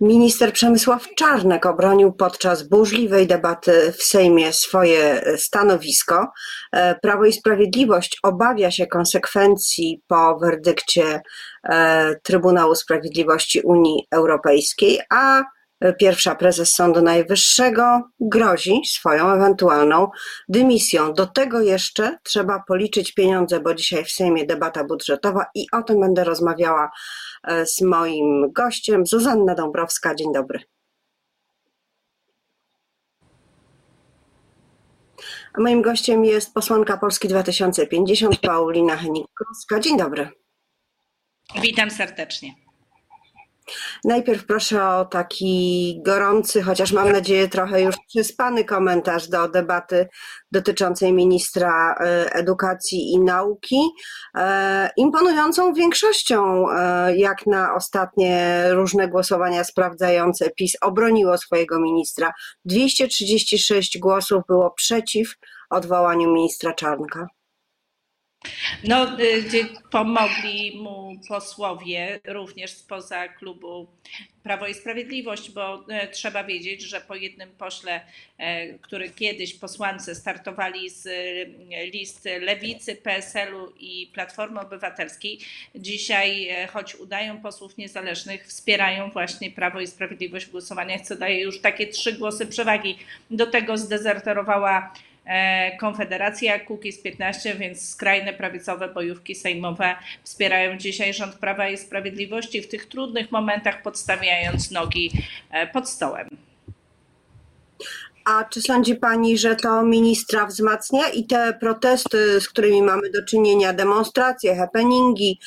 Minister Przemysław Czarnek obronił podczas burzliwej debaty w Sejmie swoje stanowisko. E, Prawo i Sprawiedliwość obawia się konsekwencji po werdykcie e, Trybunału Sprawiedliwości Unii Europejskiej, a pierwsza prezes Sądu Najwyższego grozi swoją ewentualną dymisją. Do tego jeszcze trzeba policzyć pieniądze, bo dzisiaj w Sejmie debata budżetowa i o tym będę rozmawiała e, z moim gościem, Zuzanna Dąbrowska. Dzień dobry. A moim gościem jest posłanka Polski 2050, Paulina Henik-Kluska. Dzień dobry. Witam serdecznie. Najpierw proszę o taki gorący, chociaż mam nadzieję trochę już przyspany komentarz do debaty dotyczącej ministra e, edukacji i nauki. E, imponującą większością, e, jak na ostatnie różne głosowania sprawdzające, PiS obroniło swojego ministra. 236 głosów było przeciw odwołaniu ministra Czarnka. No, y, pomogli mu posłowie również spoza klubu Prawo i Sprawiedliwość, bo e, trzeba wiedzieć, że po jednym pośle, e, który kiedyś posłance startowali z e, list Lewicy, PSL-u i Platformy Obywatelskiej, dzisiaj, choć udają posłów niezależnych, wspierają właśnie Prawo i Sprawiedliwość w głosowaniach, co daje już takie trzy głosy przewagi. Do tego zdezerterowała E, Konfederacja, Kukiz 15, więc skrajne prawicowe bojówki sejmowe wspierają dzisiaj rząd Prawa i Sprawiedliwości w tych trudnych momentach podstawiając nogi e, pod stołem. A czy sądzi Pani, że to ministra wzmacnia i te protesty, z którymi mamy do czynienia, demonstracje, happeningi,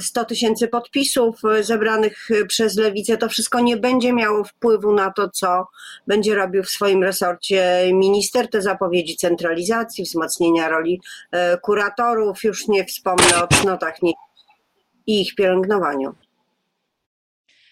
100 e, tysięcy podpisów zebranych przez lewicę, to wszystko nie będzie miało wpływu na to, co będzie robił w swoim resorcie minister, te zapowiedzi centralizacji, wzmocnienia roli e, kuratorów, już nie wspomnę o cnotach i ich pielęgnowaniu.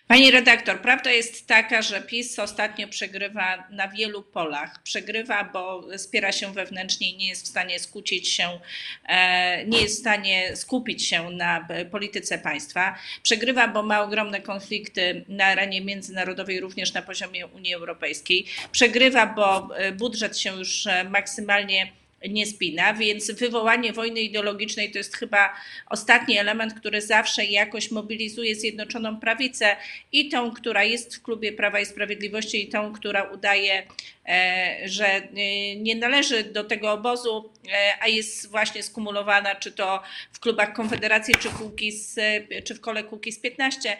Pani redaktor, prawda jest taka, że PiS ostatnio przegrywa na wielu polach. Przegrywa, bo spiera się wewnętrznie i nie jest w stanie skupić się, e, nie jest w stanie skupić się na polityce państwa. Przegrywa, bo ma ogromne konflikty na arenie międzynarodowej, również na poziomie Unii Europejskiej. Przegrywa, bo e, budżet się już e, maksymalnie nie spina, więc wywołanie wojny ideologicznej to jest chyba ostatni element, który zawsze jakoś mobilizuje Zjednoczoną Prawicę i tą, która jest w klubie Prawa i Sprawiedliwości i tą, która udaje że e, nie należy do tego obozu, e, a jest właśnie skumulowana, czy to w klubach Konfederacji, czy, Kukiz, czy w kole Kukiz 15.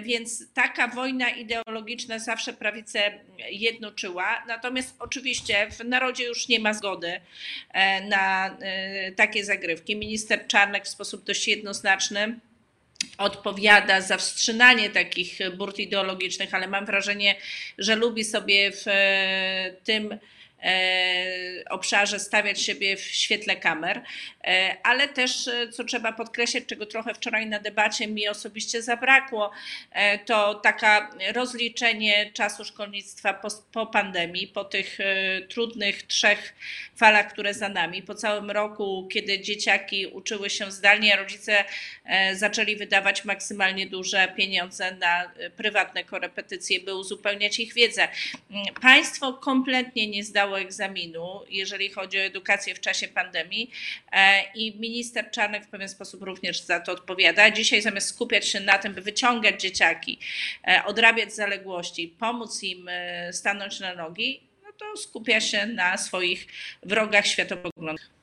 Więc taka wojna ideologiczna zawsze prawicę jednoczyła. Natomiast oczywiście w narodzie już nie ma zgody na takie zagrywki. Minister Czarnek w sposób dość jednoznaczny odpowiada za wstrzymanie takich burt ideologicznych, ale mam wrażenie, że lubi sobie w e, tym obszarze stawiać siebie w świetle kamer, e, ale też, e, co trzeba podkreślić, czego trochę wczoraj na debacie mi osobiście zabrakło, to taka rozliczenie czasu szkolnictwa po, po pandemii, po tych trudnych trzech falach, które za nami, po całym roku, kiedy dzieciaki uczyły się zdalnie, a rodzice zaczęli wydawać maksymalnie duże pieniądze na prywatne korepetycje, by uzupełniać ich wiedzę. Państwo kompletnie nie zdało egzaminu, jeżeli chodzi o edukację w czasie pandemii e, i minister Czarnek w pewien sposób również za to odpowiada. Dzisiaj zamiast skupiać się na tym, by wyciągać dzieciaki, e, odrabiać zaległości, pomóc im e, stanąć na nogi, no to skupia się na swoich wrogach światopoglądowych.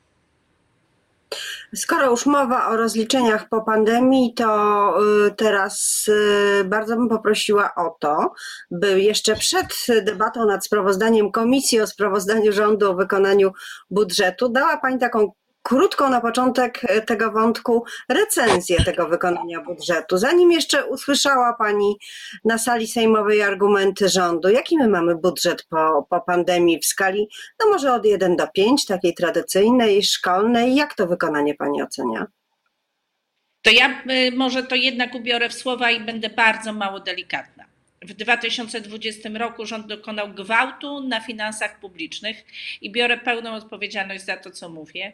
Skoro już mowa o rozliczeniach po pandemii, to y, teraz y, bardzo bym poprosiła o to, by jeszcze przed debatą nad sprawozdaniem komisji o sprawozdaniu rządu o wykonaniu budżetu dała Pani taką krótką na początek e, tego wątku recenzję tego wykonania budżetu. Zanim jeszcze usłyszała Pani na sali sejmowej argumenty rządu, jaki my mamy budżet po, po pandemii w skali, no może od 1 do 5, takiej tradycyjnej, szkolnej, jak to wykonanie Pani ocenia? To ja y, może to jednak ubiorę w słowa i będę bardzo mało delikatna. W 2020 roku rząd dokonał gwałtu na finansach publicznych i biorę pełną odpowiedzialność za to, co mówię.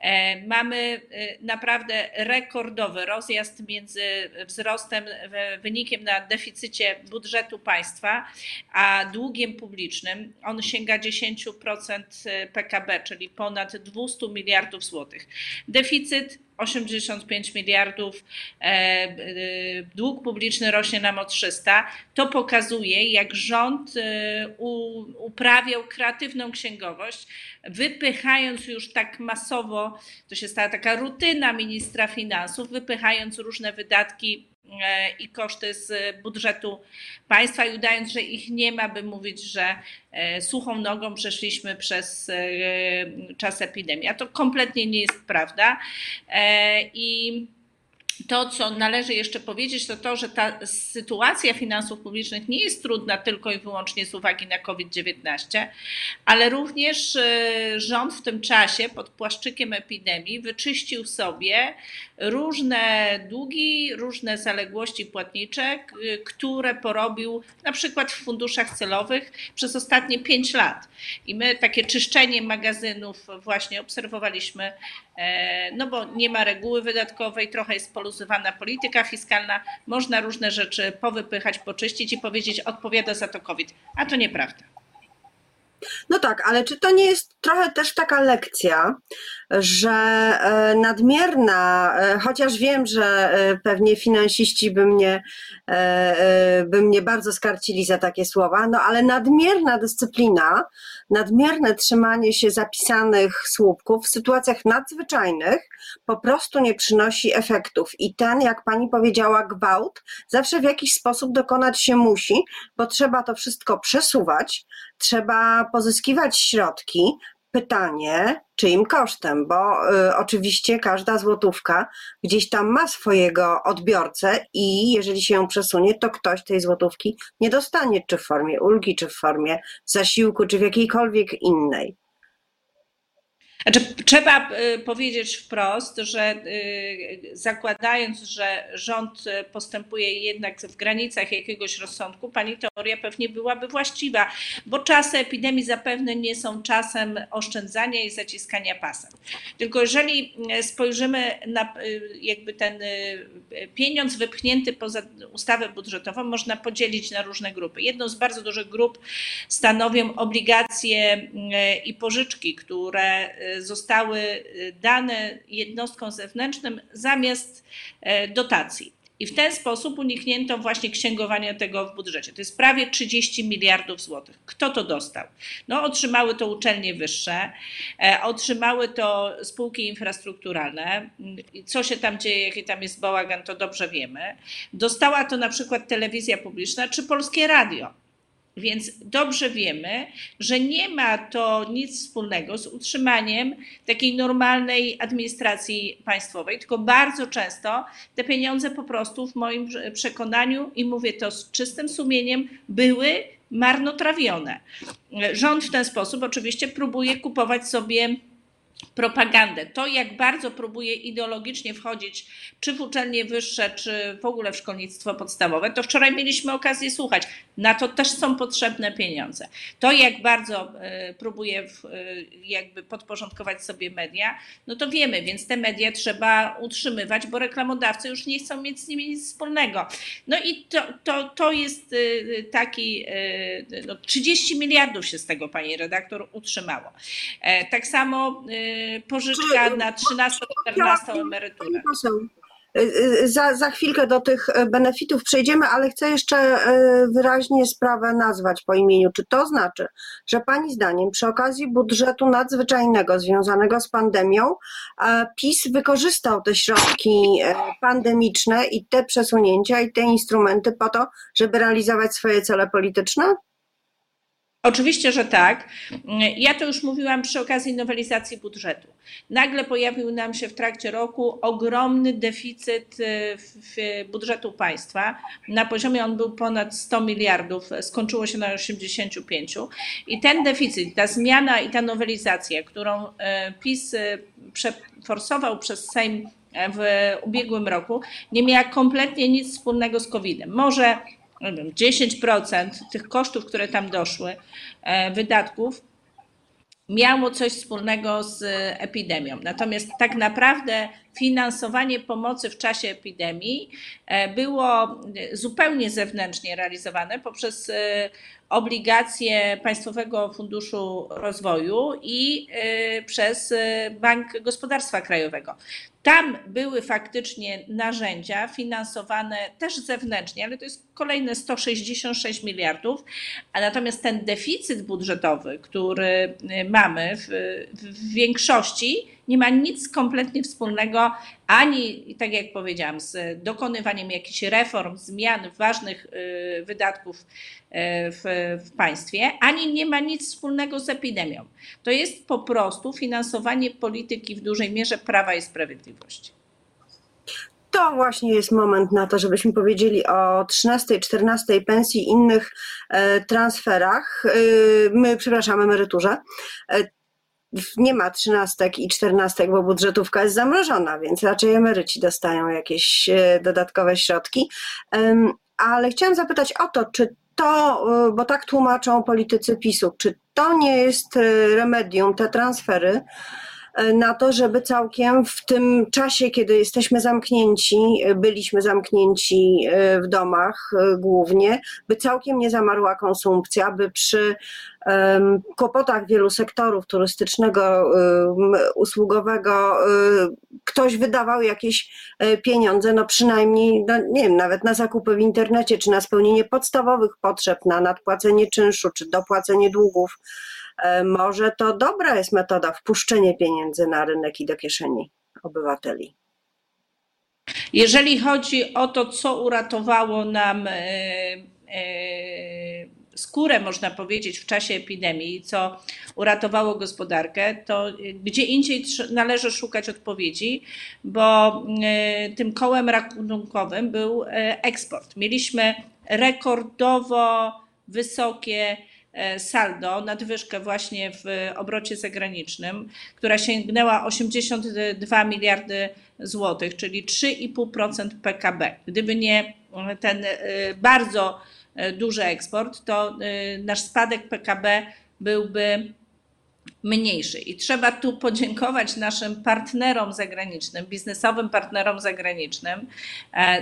E, mamy e, naprawdę rekordowy rozjazd między wzrostem, wynikiem na deficycie budżetu państwa, a długiem publicznym. On sięga 10% PKB, czyli ponad 200 miliardów złotych. Deficyt 85 miliardów, e, e, dług publiczny rośnie nam o 300. To pokazuje, jak rząd e, uprawiał kreatywną księgowość, wypychając już tak masowo, to się stała taka rutyna ministra finansów, wypychając różne wydatki i koszty z budżetu państwa i udając, że ich nie ma, by mówić, że e, suchą nogą przeszliśmy przez e, czas epidemii. A to kompletnie nie jest prawda. I to, co należy jeszcze powiedzieć, to to, że ta sytuacja finansów publicznych nie jest trudna tylko i wyłącznie z uwagi na COVID-19, ale również rząd w tym czasie pod płaszczykiem epidemii wyczyścił sobie różne długi, różne zaległości płatnicze, które porobił na przykład w funduszach celowych przez ostatnie pięć lat. I my takie czyszczenie magazynów właśnie obserwowaliśmy, e, no bo nie ma reguły wydatkowej, trochę jest poluzowana polityka fiskalna, można różne rzeczy powypychać, poczyścić i powiedzieć, odpowiada za to COVID. A to nieprawda. No tak, ale czy to nie jest trochę też taka lekcja, że e, nadmierna, e, chociaż wiem, że e, pewnie finansiści by mnie, by mnie bardzo skarcili za takie słowa, no ale nadmierna dyscyplina, nadmierne trzymanie się zapisanych słupków w sytuacjach nadzwyczajnych po prostu nie przynosi efektów. I ten, jak pani powiedziała, gwałt zawsze w jakiś sposób dokonać się musi, bo trzeba to wszystko przesuwać, trzeba pozyskiwać środki, pytanie, czyim kosztem, bo y, oczywiście każda złotówka gdzieś tam ma swojego odbiorcę i jeżeli się ją przesunie, to ktoś tej złotówki nie dostanie, czy w formie ulgi, czy w formie zasiłku, czy w jakiejkolwiek innej. Znaczy, trzeba y, powiedzieć wprost, że y, zakładając, że rząd postępuje jednak w granicach jakiegoś rozsądku, pani teoria pewnie byłaby właściwa, bo czasy epidemii zapewne nie są czasem oszczędzania i zaciskania pasem. Tylko jeżeli spojrzymy na jakby ten pieniądz wypchnięty poza ustawę budżetową, można podzielić na różne grupy. Jedną z bardzo dużych grup stanowią obligacje i pożyczki, które zostały y, dane jednostkom zewnętrznym zamiast e, dotacji. I w ten sposób uniknięto właśnie księgowania tego w budżecie. To jest prawie 30 miliardów złotych. Kto to dostał? No, otrzymały to uczelnie wyższe, e, otrzymały to spółki infrastrukturalne. Co się tam dzieje, jaki tam jest bałagan, to dobrze wiemy. Dostała to na przykład telewizja publiczna czy polskie radio. Więc dobrze wiemy, że nie ma to nic wspólnego z utrzymaniem takiej normalnej administracji państwowej, tylko bardzo często te pieniądze po prostu w moim przekonaniu, i mówię to z czystym sumieniem, były marnotrawione. Rząd w ten sposób oczywiście próbuje kupować sobie propagandę. To, jak bardzo próbuje ideologicznie wchodzić, czy w uczelnie wyższe, czy w ogóle w szkolnictwo podstawowe, to wczoraj mieliśmy okazję słuchać. Na to też są potrzebne pieniądze. To, jak bardzo e, próbuje e, jakby podporządkować sobie media, no to wiemy, więc te media trzeba utrzymywać, bo reklamodawcy już nie chcą mieć z nimi nic wspólnego. No i to, to, to jest e, taki, no 30 miliardów się z tego, pani redaktor, utrzymało. Tak samo pożyczka na 13-14 emeryturę. Y, y, za, za chwilkę do tych e, benefitów przejdziemy, ale chcę jeszcze e, wyraźnie sprawę nazwać po imieniu. Czy to znaczy, że Pani zdaniem przy okazji budżetu nadzwyczajnego związanego z pandemią e, PiS wykorzystał te środki pandemiczne i te przesunięcia i te instrumenty po to, żeby realizować swoje cele polityczne? Oczywiście, że tak. Ja to już mówiłam przy okazji nowelizacji budżetu. Nagle pojawił nam się w trakcie roku ogromny deficyt e, w budżetu państwa. Na poziomie on był ponad 100 miliardów, skończyło się na 85. I ten deficyt, ta zmiana i ta nowelizacja, którą e, PiS e, przeforsował przez Sejm w ubiegłym roku, nie miała kompletnie nic wspólnego z COVID-em. Może nie wiem, 10% tych kosztów, które tam doszły, e, wydatków, miało coś wspólnego z epidemią. Natomiast tak naprawdę finansowanie pomocy w czasie epidemii e, było zupełnie zewnętrznie realizowane poprzez e, obligacje Państwowego Funduszu Rozwoju i e, przez Bank Gospodarstwa Krajowego. Tam były faktycznie narzędzia finansowane też zewnętrznie, ale to jest kolejne 166 miliardów, a natomiast ten deficyt budżetowy, który mamy w, w większości, nie ma nic kompletnie wspólnego ani, tak jak powiedziałam, z dokonywaniem jakichś reform, zmian ważnych y, wydatków y, w, w państwie, ani nie ma nic wspólnego z epidemią. To jest po prostu finansowanie polityki w dużej mierze prawa i sprawiedliwości to właśnie jest moment na to, żebyśmy powiedzieli o 13, 14 pensji i innych e, transferach. E, my, przepraszam, emeryturze. Nie ma trzynastek i czternastek, bo budżetówka jest zamrożona, więc raczej emeryci dostają jakieś e, dodatkowe środki. Ale chciałam zapytać o to, czy to, e, bo tak tłumaczą politycy PiSu, czy to nie jest e, remedium, te transfery, na to, żeby całkiem w tym czasie, kiedy jesteśmy zamknięci, byliśmy zamknięci w domach głównie, by całkiem nie zamarła konsumpcja, by przy kłopotach wielu sektorów turystycznego, usługowego, ktoś wydawał jakieś e, pieniądze, no przynajmniej, no nie wiem, nawet na zakupy w internecie, czy na spełnienie podstawowych potrzeb, na nadpłacenie czynszu, czy dopłacenie długów. E, może to dobra jest metoda wpuszczenie pieniędzy na rynek i do kieszeni obywateli. Jeżeli chodzi o to, co uratowało nam e, skórę, można powiedzieć, w czasie epidemii, co uratowało gospodarkę, to gdzie indziej należy szukać odpowiedzi, bo tym kołem rachunkowym był eksport. Mieliśmy rekordowo wysokie E, saldo, nadwyżkę właśnie w obrocie zagranicznym, która sięgnęła 82 miliardy złotych, czyli 3,5% PKB. Gdyby nie ten e, bardzo e, duży eksport, to nasz spadek PKB byłby mniejszy. I trzeba tu podziękować naszym partnerom zagranicznym, biznesowym partnerom zagranicznym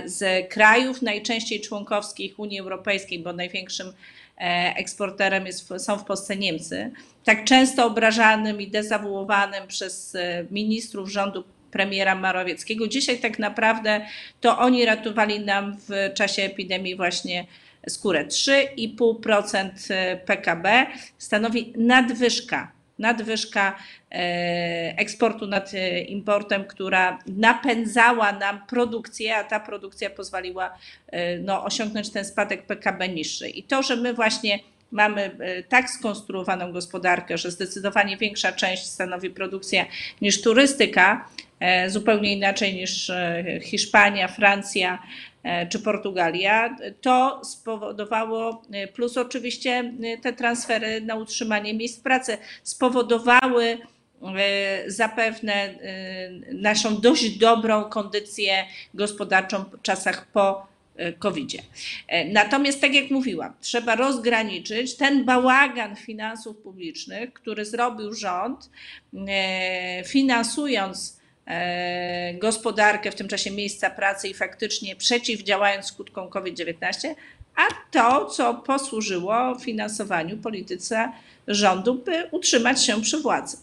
z krajów najczęściej członkowskich Unii Europejskiej, bo największym E, eksporterem jest, są w Polsce Niemcy, tak często obrażanym i dezawuowanym przez e, ministrów rządu premiera Morawieckiego. Dzisiaj tak naprawdę to oni ratowali nam w czasie epidemii właśnie skórę. 3,5% e, PKB stanowi nadwyżka nadwyżka e, eksportu nad e, importem, która napędzała nam produkcję, a ta produkcja pozwoliła e, no, osiągnąć ten spadek PKB niższy. I to, że my właśnie mamy tak skonstruowaną gospodarkę, że zdecydowanie większa część stanowi produkcja niż turystyka, zupełnie inaczej niż Hiszpania, Francja, E, czy Portugalia, to spowodowało, e, plus oczywiście e, te transfery na utrzymanie miejsc pracy, spowodowały zapewne naszą dość dobrą kondycję gospodarczą w czasach po covid -zie. Natomiast, tak jak mówiłam, trzeba rozgraniczyć ten bałagan finansów publicznych, który zrobił rząd, finansując E, gospodarkę, w tym czasie miejsca pracy i faktycznie przeciwdziałając skutkom COVID-19, a to, co posłużyło finansowaniu polityce rządu, by utrzymać się przy władzy.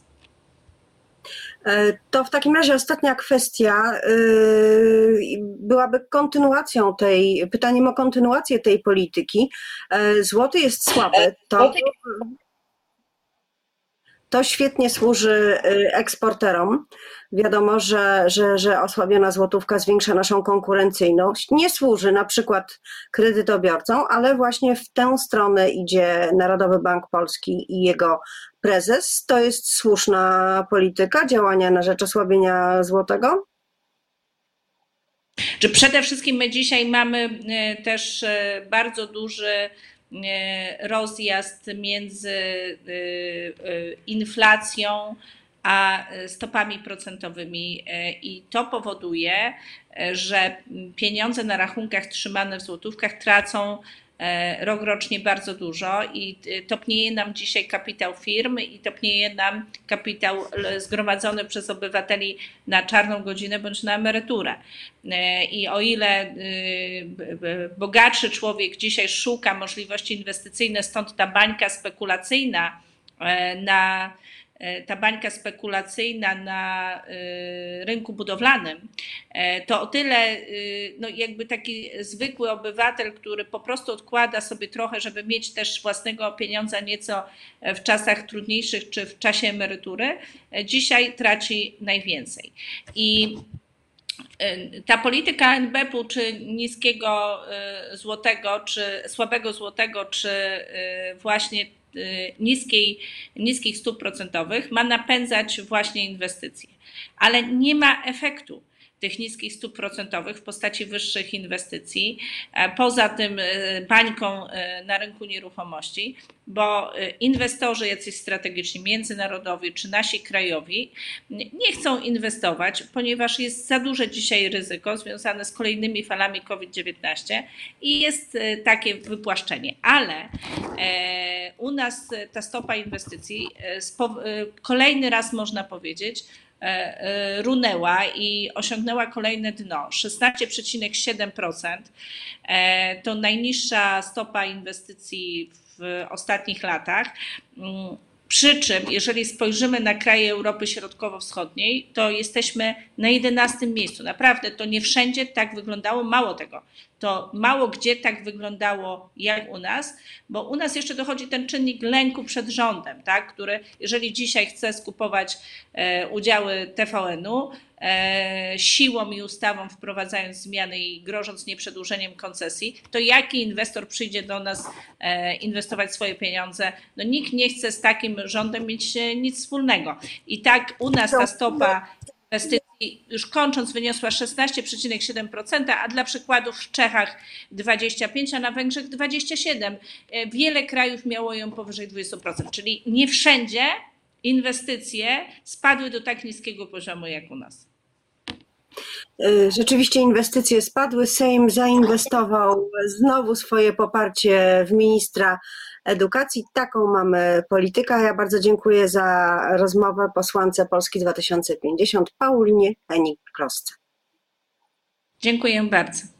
E, to w takim razie ostatnia kwestia e, byłaby kontynuacją tej, pytaniem o kontynuację tej polityki. Złoty jest słaby. To, to świetnie służy eksporterom. Wiadomo, że, że, że osłabiona złotówka zwiększa naszą konkurencyjność. Nie służy na przykład kredytobiorcom, ale właśnie w tę stronę idzie Narodowy Bank Polski i jego prezes. To jest słuszna polityka działania na rzecz osłabienia złotego? Że przede wszystkim my dzisiaj mamy e, też e, bardzo duży e, rozjazd między inflacją a stopami procentowymi e, i to powoduje, e, że pieniądze na rachunkach trzymane w złotówkach tracą e, rok rocznie bardzo dużo i topnieje nam dzisiaj kapitał firm i topnieje nam kapitał zgromadzony przez obywateli na czarną godzinę bądź na emeryturę. I o ile bogatszy człowiek dzisiaj szuka możliwości inwestycyjnych, stąd ta bańka spekulacyjna na ta bańka spekulacyjna na e, rynku budowlanym, e, to o tyle no jakby taki zwykły obywatel, który po prostu odkłada sobie trochę, żeby mieć też własnego pieniądza nieco w czasach trudniejszych czy w czasie emerytury, dzisiaj traci najwięcej. I ta polityka NBP-u, czy niskiego złotego, czy słabego złotego, czy właśnie niskiej, niskich stóp procentowych ma napędzać właśnie inwestycje, ale nie ma efektu tych niskich stóp procentowych w postaci wyższych inwestycji, e, poza tym e, bańką e, na rynku nieruchomości, bo inwestorzy jacyś strategiczni, międzynarodowi czy nasi krajowi nie chcą inwestować, ponieważ jest za duże dzisiaj ryzyko związane z kolejnymi falami COVID-19 i jest takie wypłaszczenie. Ale u nas ta stopa inwestycji kolejny raz można powiedzieć, runęła i osiągnęła kolejne dno 16,7%. E, to najniższa stopa inwestycji w ostatnich latach. Przy czym, jeżeli spojrzymy na kraje Europy Środkowo-Wschodniej, to jesteśmy na 11 miejscu. Naprawdę to nie wszędzie tak wyglądało, mało tego. To mało gdzie tak wyglądało jak u nas, bo u nas jeszcze dochodzi ten czynnik lęku przed rządem, tak, który, jeżeli dzisiaj chce skupować e, udziały TVN-u, siłą i ustawą wprowadzając zmiany i grożąc nieprzedłużeniem koncesji, to jaki inwestor przyjdzie do nas e, inwestować swoje pieniądze? No nikt nie chce z takim rządem mieć e, nic wspólnego. I tak u nas ta stopa inwestycji już kończąc wyniosła 16,7%, a dla przykładów w Czechach 25%, a na Węgrzech 27%. Wiele krajów miało ją powyżej 20%, czyli nie wszędzie inwestycje spadły do tak niskiego poziomu jak u nas. Y, rzeczywiście inwestycje spadły. Sejm zainwestował znowu swoje poparcie w ministra edukacji. Taką mamy politykę. Ja bardzo dziękuję za rozmowę posłance Polski 2050 Paulinie Henik-Klosce. Dziękuję bardzo.